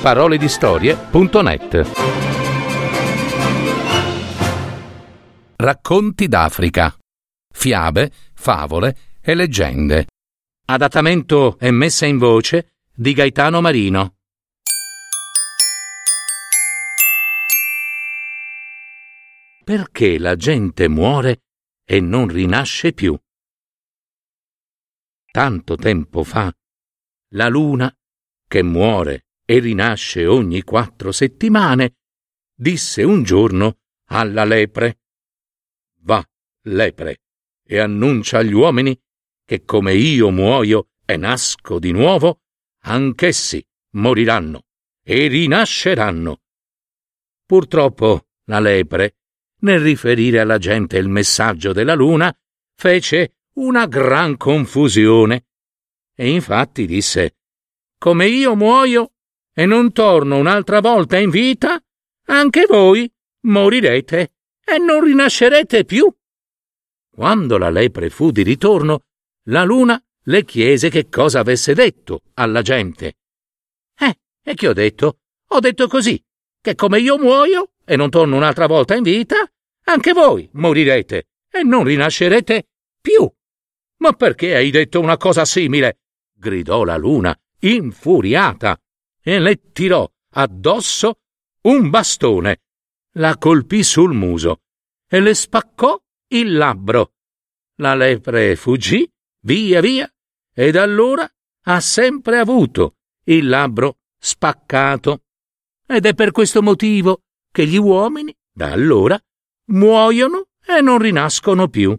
www.paroledistorie.net Racconti d'Africa. Fiabe, favole e leggende. Adattamento e messa in voce di Gaetano Marino. Perché la gente muore e non rinasce più? Tanto tempo fa, la luna, che muore e rinasce ogni quattro settimane, disse un giorno alla lepre Va, lepre, e annuncia agli uomini che come io muoio e nasco di nuovo, anch'essi moriranno e rinasceranno. Purtroppo la lepre, nel riferire alla gente il messaggio della luna, fece una gran confusione. E infatti disse Come io muoio e non torno un'altra volta in vita, anche voi morirete e non rinascerete più. Quando la lepre fu di ritorno, la luna le chiese che cosa avesse detto alla gente. Eh, e che ho detto? Ho detto così, che come io muoio e non torno un'altra volta in vita, anche voi morirete e non rinascerete più. Ma perché hai detto una cosa simile? gridò la luna, infuriata, e le tirò addosso un bastone la colpì sul muso e le spaccò il labbro. La lepre fuggì via via e da allora ha sempre avuto il labbro spaccato. Ed è per questo motivo che gli uomini, da allora, muoiono e non rinascono più.